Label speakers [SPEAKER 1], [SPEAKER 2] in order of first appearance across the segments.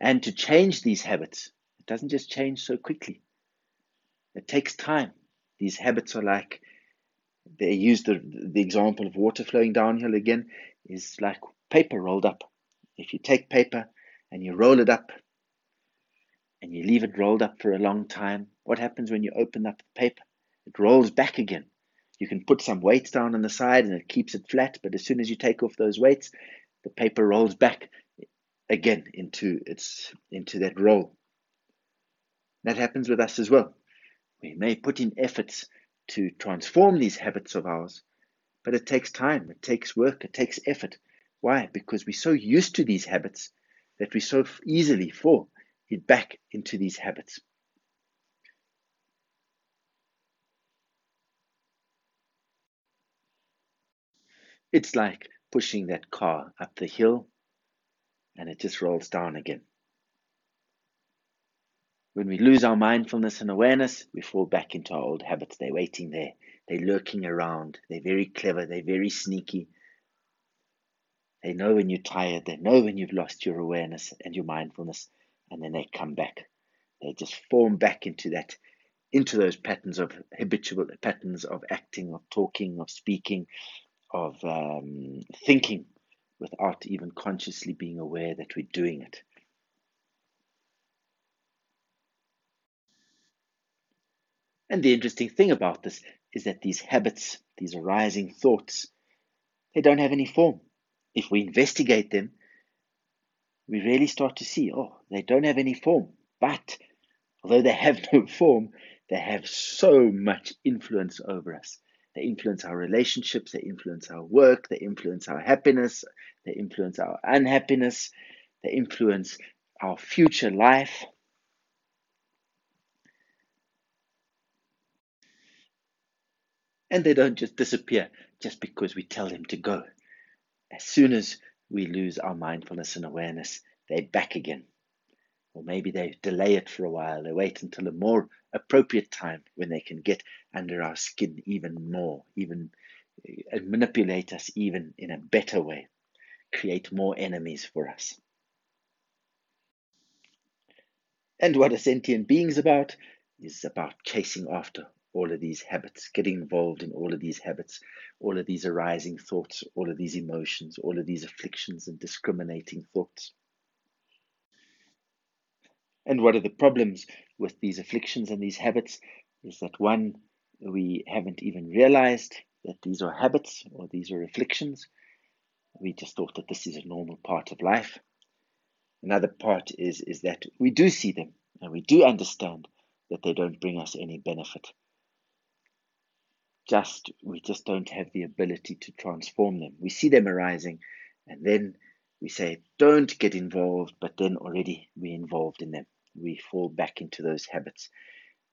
[SPEAKER 1] And to change these habits, it doesn't just change so quickly. It takes time. These habits are like they use the the example of water flowing downhill again is like paper rolled up. If you take paper and you roll it up and you leave it rolled up for a long time, what happens when you open up the paper? It rolls back again. You can put some weights down on the side and it keeps it flat, but as soon as you take off those weights, the paper rolls back again into its into that role. That happens with us as well. We may put in efforts to transform these habits of ours, but it takes time, it takes work, it takes effort. Why? Because we're so used to these habits that we so easily fall back into these habits. It's like pushing that car up the hill and it just rolls down again. When we lose our mindfulness and awareness, we fall back into our old habits. They're waiting there. They're lurking around. They're very clever. They're very sneaky. They know when you're tired. They know when you've lost your awareness and your mindfulness. And then they come back. They just form back into that, into those patterns of habitual patterns of acting, of talking, of speaking, of um, thinking without even consciously being aware that we're doing it. And the interesting thing about this is that these habits, these arising thoughts, they don't have any form. If we investigate them, we really start to see, oh, they don't have any form. But although they have no form, they have so much influence over us. They influence our relationships, they influence our work, they influence our happiness, they influence our unhappiness, they influence our future life. And they don't just disappear just because we tell them to go. As soon as we lose our mindfulness and awareness, they're back again. Or maybe they delay it for a while. They wait until a more appropriate time when they can get under our skin even more, even eh, and manipulate us even in a better way, create more enemies for us. And what a sentient being's about is about chasing after all of these habits, getting involved in all of these habits, all of these arising thoughts, all of these emotions, all of these afflictions and discriminating thoughts. And what are the problems with these afflictions and these habits is that one, we haven't even realized that these are habits or these are afflictions. We just thought that this is a normal part of life. Another part is, is that we do see them and we do understand that they don't bring us any benefit just we just don't have the ability to transform them. We see them arising, and then we say, "Don't get involved," but then already we're involved in them. We fall back into those habits,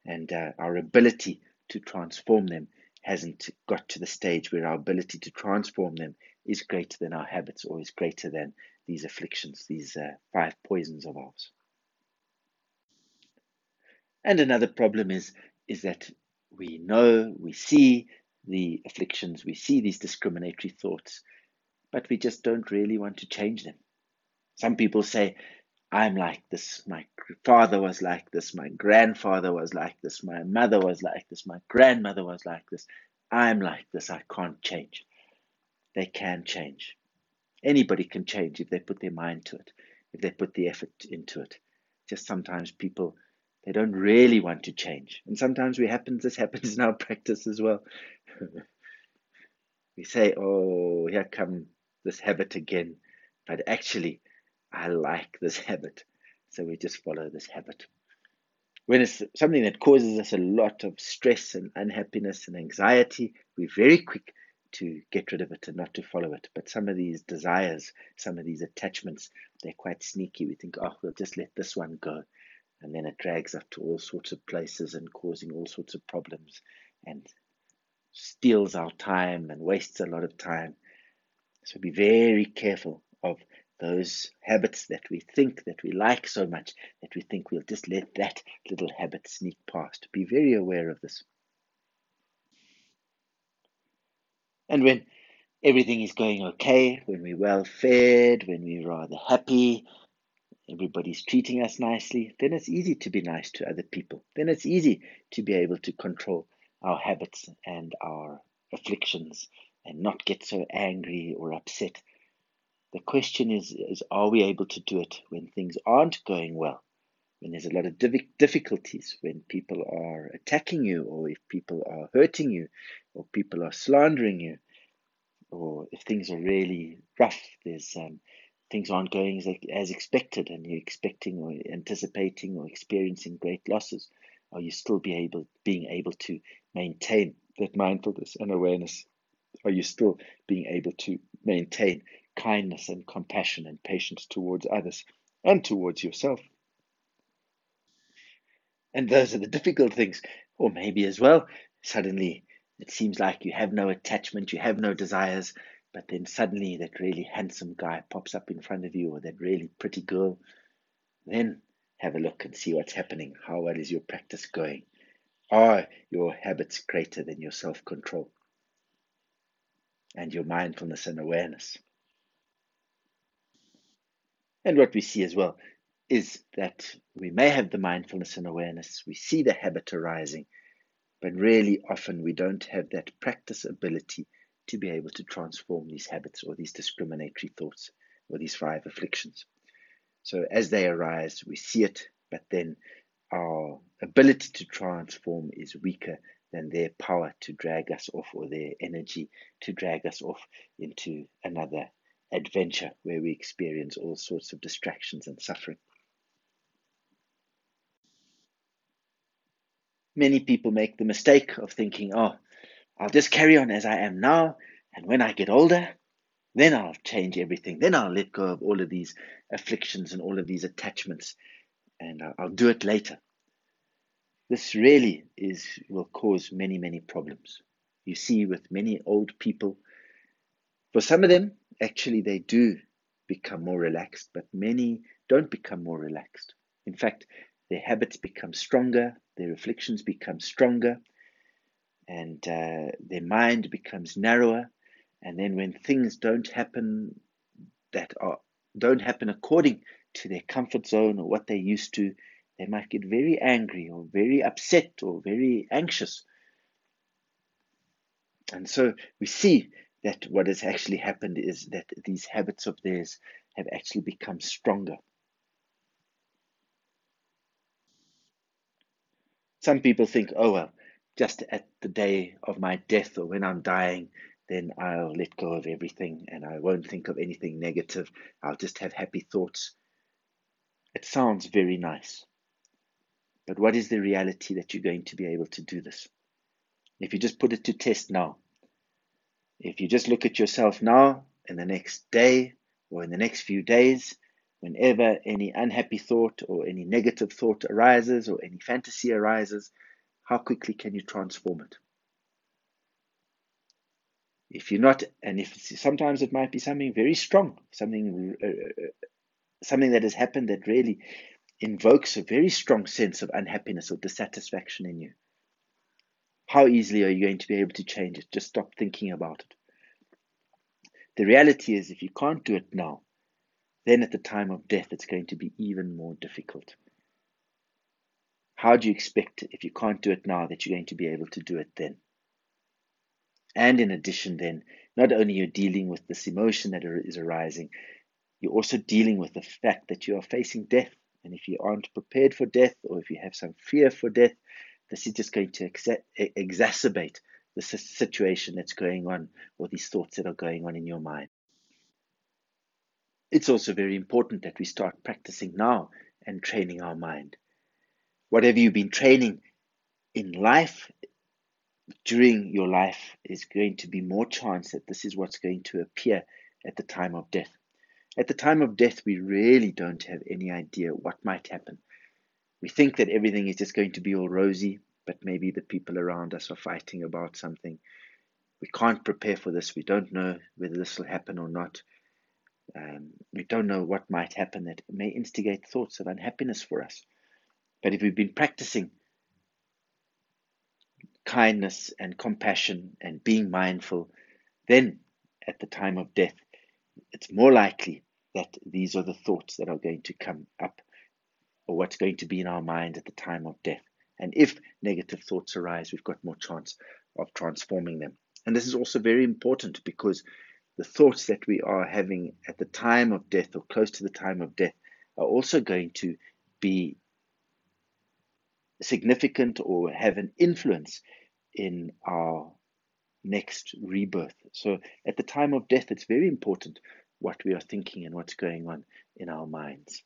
[SPEAKER 1] and uh, our ability to transform them hasn't got to the stage where our ability to transform them is greater than our habits or is greater than these afflictions, these uh, five poisons of ours. And another problem is is that we know, we see the afflictions, we see these discriminatory thoughts, but we just don't really want to change them. Some people say, I'm like this, my father was like this, my grandfather was like this, my mother was like this, my grandmother was like this. I'm like this, I can't change. They can change. Anybody can change if they put their mind to it, if they put the effort into it. Just sometimes people they don't really want to change. And sometimes we happens this happens in our practice as well. we say, Oh, here come this habit again. But actually I like this habit. So we just follow this habit. When it's something that causes us a lot of stress and unhappiness and anxiety, we're very quick to get rid of it and not to follow it. But some of these desires, some of these attachments, they're quite sneaky. We think, oh, we'll just let this one go and then it drags up to all sorts of places and causing all sorts of problems and steals our time and wastes a lot of time. So be very careful of those habits that we think that we like so much that we think we'll just let that little habit sneak past. Be very aware of this. And when everything is going okay, when we're well fed, when we're rather happy, everybody's treating us nicely, then it's easy to be nice to other people. Then it's easy to be able to control our habits and our afflictions and not get so angry or upset. The question is, is are we able to do it when things aren't going well? When there's a lot of difficulties, when people are attacking you, or if people are hurting you, or people are slandering you, or if things are really rough, there's um, things aren't going as, as expected, and you're expecting or anticipating or experiencing great losses, are you still be able being able to maintain that mindfulness and awareness? Are you still being able to maintain kindness and compassion and patience towards others and towards yourself? And those are the difficult things. Or maybe as well, suddenly it seems like you have no attachment, you have no desires, but then suddenly that really handsome guy pops up in front of you or that really pretty girl. Then have a look and see what's happening. How well is your practice going? Are your habits greater than your self control and your mindfulness and awareness? And what we see as well is that we may have the mindfulness and awareness, we see the habit arising, but really often we don't have that practice ability to be able to transform these habits or these discriminatory thoughts or these five afflictions. So as they arise, we see it, but then our ability to transform is weaker than their power to drag us off or their energy to drag us off into another adventure where we experience all sorts of distractions and suffering. Many people make the mistake of thinking, oh, I'll just carry on as I am now, and when I get older, then I'll change everything. Then I'll let go of all of these afflictions and all of these attachments, and I'll do it later. This really is will cause many, many problems. You see, with many old people, for some of them, actually, they do become more relaxed, but many don't become more relaxed. In fact, their habits become stronger, their afflictions become stronger, and uh, their mind becomes narrower, and then when things don't happen that are don't happen according to their comfort zone or what they're used to, they might get very angry or very upset or very anxious. And so we see that what has actually happened is that these habits of theirs have actually become stronger. Some people think, oh, well, just at the day of my death or when I'm dying, then I'll let go of everything and I won't think of anything negative. I'll just have happy thoughts. It sounds very nice. But what is the reality that you're going to be able to do this? If you just put it to test now, if you just look at yourself now, in the next day or in the next few days, whenever any unhappy thought or any negative thought arises or any fantasy arises, how quickly can you transform it? if you're not, and if sometimes it might be something very strong, something uh, uh, something that has happened that really invokes a very strong sense of unhappiness or dissatisfaction in you. How easily are you going to be able to change it? Just stop thinking about it. The reality is, if you can't do it now, then at the time of death, it's going to be even more difficult. How do you expect, if you can't do it now, that you're going to be able to do it then? And in addition, then, not only you're dealing with this emotion that is arising, you're also dealing with the fact that you are facing death. And if you aren't prepared for death, or if you have some fear for death, this is just going to exa- exacerbate the situation that's going on, or these thoughts that are going on in your mind. It's also very important that we start practicing now and training our mind. Whatever you've been training in life during your life is going to be more chance that this is what's going to appear at the time of death. At the time of death, we really don't have any idea what might happen. We think that everything is just going to be all rosy, but maybe the people around us are fighting about something. We can't prepare for this. We don't know whether this will happen or not. Um, we don't know what might happen that may instigate thoughts of unhappiness for us. But if we've been practicing kindness and compassion and being mindful, then at the time of death, it's more likely that these are the thoughts that are going to come up or what's going to be in our mind at the time of death. And if negative thoughts arise, we've got more chance of transforming them. And this is also very important because the thoughts that we are having at the time of death or close to the time of death are also going to be significant or have an influence in our next rebirth. So at the time of death, it's very important what we are thinking and what's going on in our minds.